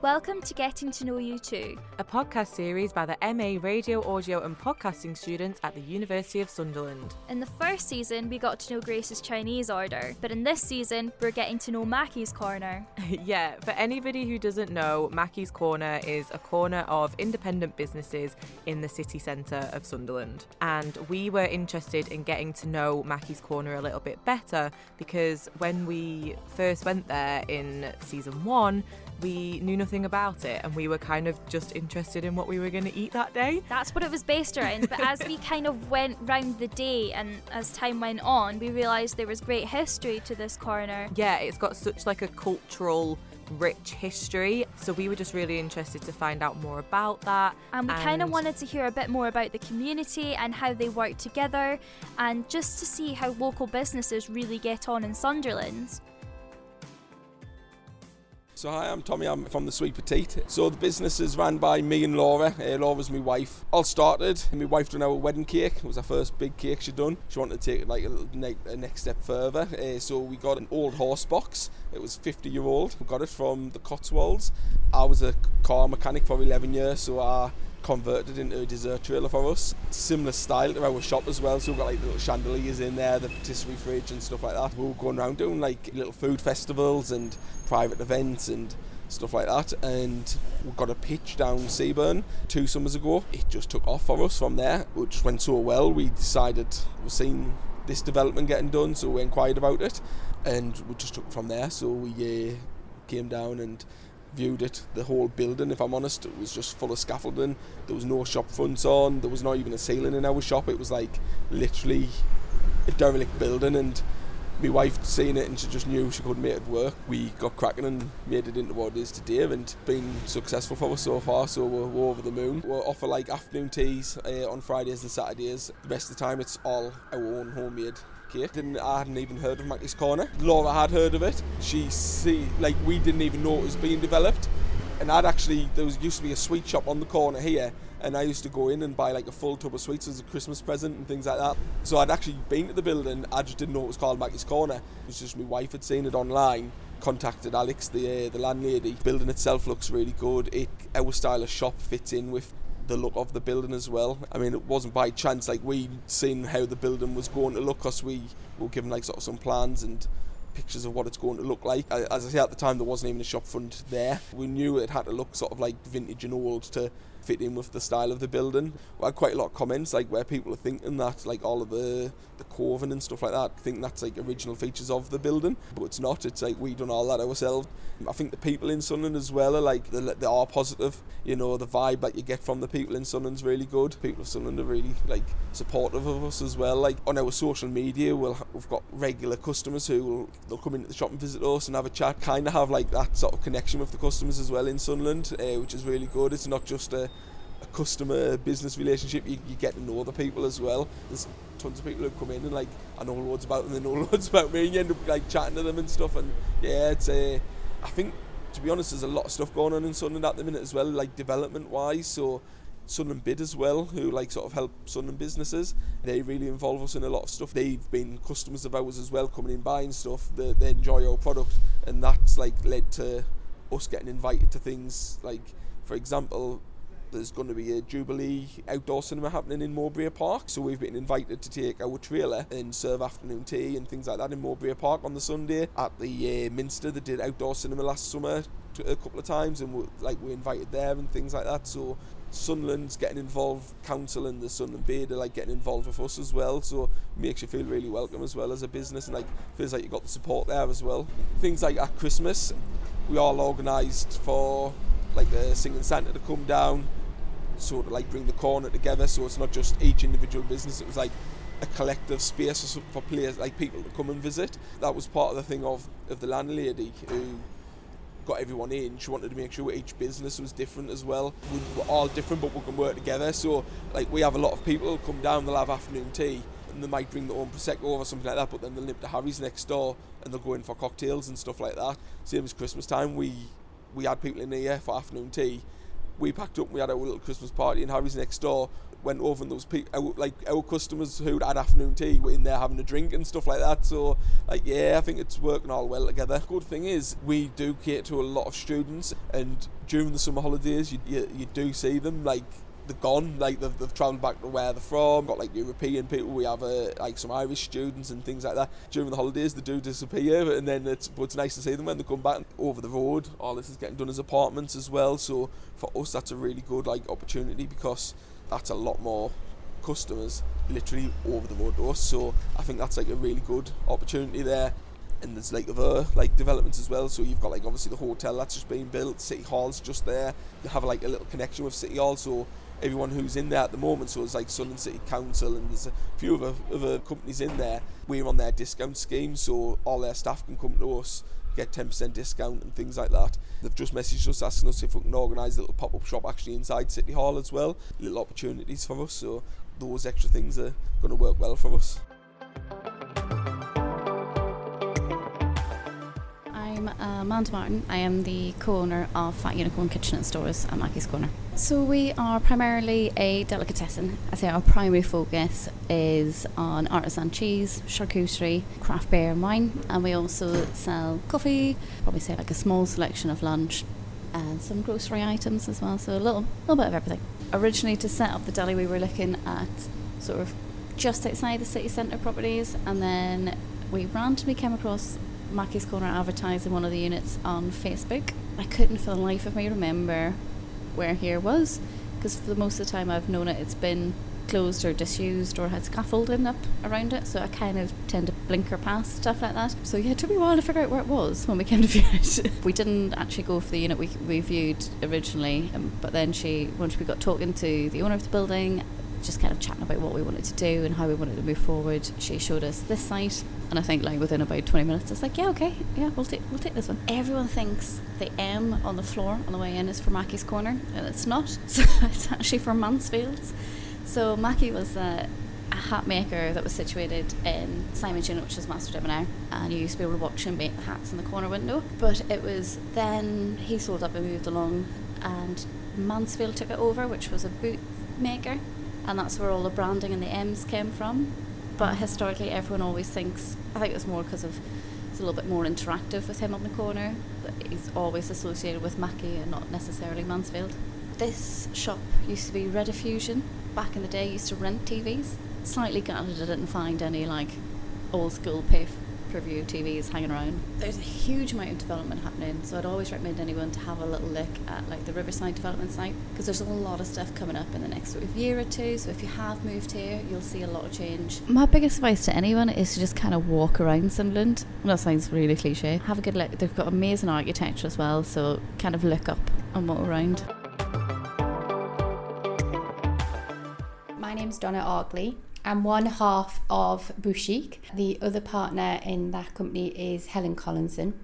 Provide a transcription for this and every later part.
Welcome to Getting to Know You Too, a podcast series by the MA Radio, Audio and Podcasting students at the University of Sunderland. In the first season, we got to know Grace's Chinese order, but in this season, we're getting to know Mackie's Corner. yeah, for anybody who doesn't know, Mackie's Corner is a corner of independent businesses in the city centre of Sunderland. And we were interested in getting to know Mackie's Corner a little bit better because when we first went there in season one, we knew nothing about it and we were kind of just interested in what we were going to eat that day. That's what it was based around. But as we kind of went round the day and as time went on, we realised there was great history to this corner. Yeah, it's got such like a cultural rich history. So we were just really interested to find out more about that. And we kind of wanted to hear a bit more about the community and how they work together and just to see how local businesses really get on in Sunderland. So hi, I'm Tommy. I'm from the Sweet Petite. So the business is run by me and Laura. Uh, Laura's my wife. All started. My wife done our wedding cake. It was our first big cake she done. She wanted to take like a, ne- a next step further. Uh, so we got an old horse box. It was 50 year old. We got it from the Cotswolds. I was a car mechanic for 11 years, so I converted into a dessert trailer for us. Similar style to our shop as well, so we've got like little chandeliers in there, the patisserie fridge and stuff like that. We were going around doing like little food festivals and private events and stuff like that and we got a pitch down Seaburn two summers ago. It just took off for us from there. It just went so well we decided we've seen this development getting done so we inquired about it and we just took from there so we uh, came down and viewed it, the whole building, if I'm honest, it was just full of scaffolding. There was no shop fronts on, there was not even a ceiling in our shop. It was like literally a derelict building and my wife seen it and she just knew she couldn't make it work. We got cracking and made it into what it is today and been successful for us so far, so we're, we're over the moon. we offer like afternoon teas uh, on Fridays and Saturdays. The rest of the time it's all our own homemade cake. Didn't I hadn't even heard of Mackie's Corner. Laura had heard of it. She see like we didn't even know it was being developed. And I'd actually there was used to be a sweet shop on the corner here and I used to go in and buy like a full tub of sweets as a Christmas present and things like that. So I'd actually been to the building, I just didn't know it was called Mackie's Corner. It was just my wife had seen it online, contacted Alex, the uh, the landlady. Building itself looks really good. It our style of shop fits in with the look of the building as well. I mean, it wasn't by chance. Like we seen how the building was going to look, cause we were given like sort of some plans and pictures of what it's going to look like. As I say, at the time there wasn't even a shop front there. We knew it had to look sort of like vintage and old to fit in with the style of the building. We had quite a lot of comments like where people are thinking that like all of the the coving and stuff like that think that's like original features of the building, but it's not. It's like we done all that ourselves. I think the people in Sunderland as well are like they are positive. You know, the vibe that you get from the people in Sunderland's really good. People of Sunderland are really like supportive of us as well. Like on our social media, we'll we've got regular customers who will they'll come into the shop and visit us and have a chat. Kind of have like that sort of connection with the customers as well in Sunderland, uh, which is really good. It's not just a a customer business relationship you, you get to know the people as well there's tons of people who come in and like I know loads about them they know loads about me and you end up like chatting to them and stuff and yeah it's uh, I think to be honest there's a lot of stuff going on in Sunderland at the minute as well like development wise so Sunderland Bid as well, who like sort of help Sunderland businesses. They really involve us in a lot of stuff. They've been customers of ours as well, coming in buying stuff. They, they enjoy our product, and that's like led to us getting invited to things like, for example, there's going to be a Jubilee outdoor cinema happening in Mowbray Park. So we've been invited to take our trailer and serve afternoon tea and things like that in Mowbray Park on the Sunday. At the uh, Minster, they did outdoor cinema last summer a couple of times, and we, like we're invited there and things like that. So Sunland's getting involved, council and the Sunderland Bid are like getting involved with us as well. So makes you feel really welcome as well as a business, and like feels like you got the support there as well. Things like at Christmas, we all organised for like the singing Santa to come down sort of like bring the corner together. So it's not just each individual business. It was like a collective space for players like people to come and visit. That was part of the thing of of the landlady who got everyone in. She wanted to make sure each business was different as well. We were all different but we can work together. So like we have a lot of people come down they'll have afternoon tea and they might bring their own prosecco or something like that but then they'll nip to Harry's next door and they'll go in for cocktails and stuff like that. Same as Christmas time we we had people in here for afternoon tea we packed up we had our little Christmas party in Harry's next door. went over and those people, like our customers who'd had afternoon tea were in there having a drink and stuff like that. So, like, yeah, I think it's working all well together. Good thing is, we do cater to a lot of students, and during the summer holidays, you, you, you do see them like they're gone. Like they've, they've travelled back to where they're from. Got like European people. We have uh, like some Irish students and things like that. During the holidays, they do disappear, and then it's but it's nice to see them when they come back over the road. All this is getting done as apartments as well. So for us, that's a really good like opportunity because that's a lot more customers literally over the road to us. So I think that's like a really good opportunity there and there's like other like developments as well. So you've got like obviously the hotel that's just being built, City Hall's just there. You have like a little connection with City Hall, so everyone who's in there at the moment. So it's like Sunderland City Council and there's a few other other companies in there. We're on their discount scheme, so all their staff can come to us, get 10% discount and things like that. They've just messaged us asking us if we can organise a little pop-up shop actually inside City Hall as well. Little opportunities for us, so those extra things are going to work well for us. I'm Amanda Martin. I am the co-owner of Fat Unicorn Kitchen and Stores at Mackie's Corner. So we are primarily a delicatessen. I say our primary focus is on artisan cheese, charcuterie, craft beer and wine, and we also sell coffee, probably say like a small selection of lunch, and some grocery items as well. So a little, little bit of everything. Originally, to set up the deli, we were looking at sort of just outside the city centre properties, and then we randomly came across Mackie's Corner advertising one of the units on Facebook. I couldn't for the life of me remember where here was because for the most of the time I've known it, it's been closed or disused or had scaffolding up around it. So I kind of tend to blinker past stuff like that. So yeah, it took me a while to figure out where it was when we came to view it. we didn't actually go for the unit we, we viewed originally, um, but then she, once we got talking to the owner of the building, just kind of chatting about what we wanted to do and how we wanted to move forward. She showed us this site, and I think like within about 20 minutes, it's like, yeah, okay, yeah, we'll take we'll take this one. Everyone thinks the M on the floor on the way in is for Mackie's Corner, and it's not. So it's actually for Mansfields. So Mackie was a, a hat maker that was situated in Simon's Unit, which is Master Debonair, and you used to be able to watch him make the hats in the corner window. But it was then he sold up and moved along, and Mansfield took it over, which was a boot maker and that's where all the branding and the M's came from. But historically, everyone always thinks, I think it's more because of it's a little bit more interactive with him on the corner, but he's always associated with Mackie and not necessarily Mansfield. This shop used to be Rediffusion. Back in the day, used to rent TVs. Slightly gutted I didn't find any like old school pay per-view TVs hanging around. There's a huge amount of development happening, so I'd always recommend anyone to have a little look at like the Riverside development site because there's a lot of stuff coming up in the next sort of year or two. So if you have moved here, you'll see a lot of change. My biggest advice to anyone is to just kind of walk around Sunderland. Well, that sounds really cliche. Have a good look. They've got amazing architecture as well, so kind of look up and walk around. My name's Donna Argley. I'm one half of Bouchique. The other partner in that company is Helen Collinson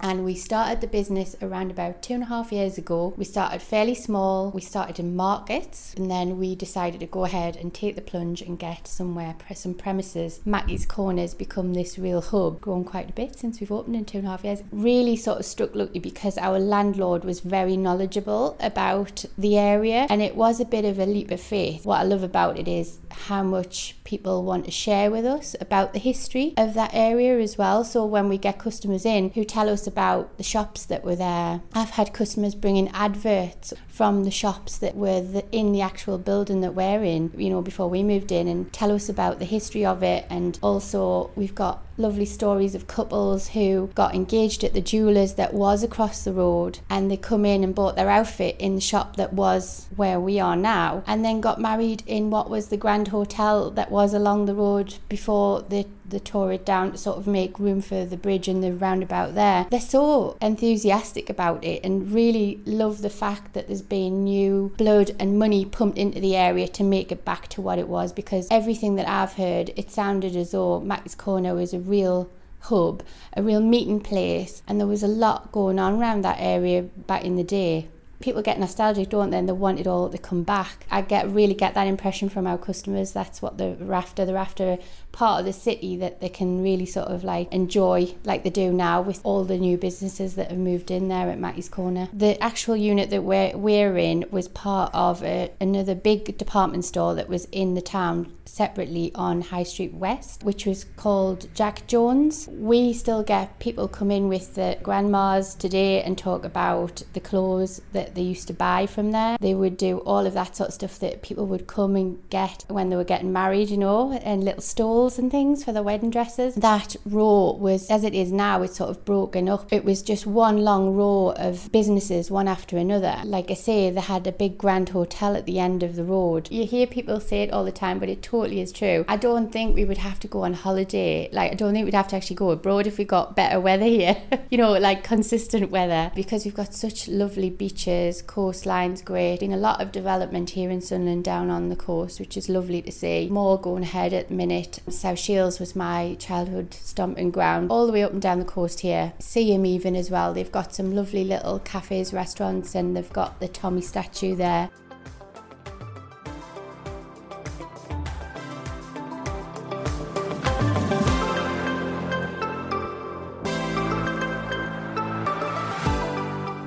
and we started the business around about two and a half years ago. We started fairly small, we started in markets, and then we decided to go ahead and take the plunge and get somewhere, press some premises. Mackie's Corners become this real hub, grown quite a bit since we've opened in two and a half years. Really sort of struck lucky because our landlord was very knowledgeable about the area, and it was a bit of a leap of faith. What I love about it is how much people want to share with us about the history of that area as well. So when we get customers in who tell us about the shops that were there. I've had customers bring in adverts from the shops that were the, in the actual building that we're in, you know, before we moved in and tell us about the history of it. And also, we've got lovely stories of couples who got engaged at the jewelers that was across the road and they come in and bought their outfit in the shop that was where we are now and then got married in what was the grand hotel that was along the road before the the tore it down to sort of make room for the bridge and the roundabout there. They're so enthusiastic about it and really love the fact that there's been new blood and money pumped into the area to make it back to what it was because everything that I've heard, it sounded as though Max Corner was a real hub, a real meeting place, and there was a lot going on around that area back in the day. people get nostalgic, don't they? And they want it all to come back. I get really get that impression from our customers. That's what they're after. They're after part of the city that they can really sort of like enjoy like they do now with all the new businesses that have moved in there at Mackie's Corner. The actual unit that we're, we're in was part of a, another big department store that was in the town separately on High Street West, which was called Jack Jones. We still get people come in with the grandmas today and talk about the clothes that they used to buy from there. They would do all of that sort of stuff that people would come and get when they were getting married, you know, and little stalls and things for the wedding dresses. That row was, as it is now, it's sort of broken up. It was just one long row of businesses, one after another. Like I say, they had a big grand hotel at the end of the road. You hear people say it all the time, but it totally is true. I don't think we would have to go on holiday. Like, I don't think we'd have to actually go abroad if we got better weather here, you know, like consistent weather, because we've got such lovely beaches, coastlines, great. Been a lot of development here in Sunderland down on the coast, which is lovely to see. More going ahead at the minute. South Shields was my childhood stomping ground, all the way up and down the coast here. Seaham even as well. They've got some lovely little cafes, restaurants, and they've got the Tommy statue there.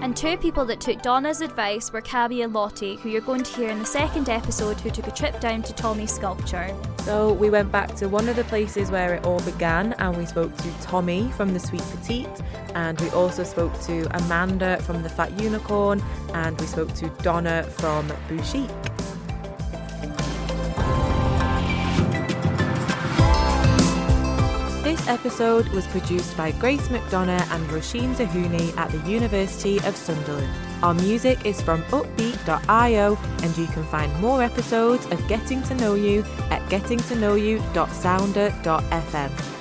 And two people that took Donna's advice were Cabby and Lottie, who you're going to hear in the second episode, who took a trip down to Tommy's sculpture. So we went back to one of the places where it all began and we spoke to Tommy from the Sweet Petite and we also spoke to Amanda from the Fat Unicorn and we spoke to Donna from Bouchique. This episode was produced by Grace McDonough and Roisin Zahuni at the University of Sunderland. Our music is from upbeat.io, and you can find more episodes of Getting to Know You at gettingtoknowyou.sounder.fm.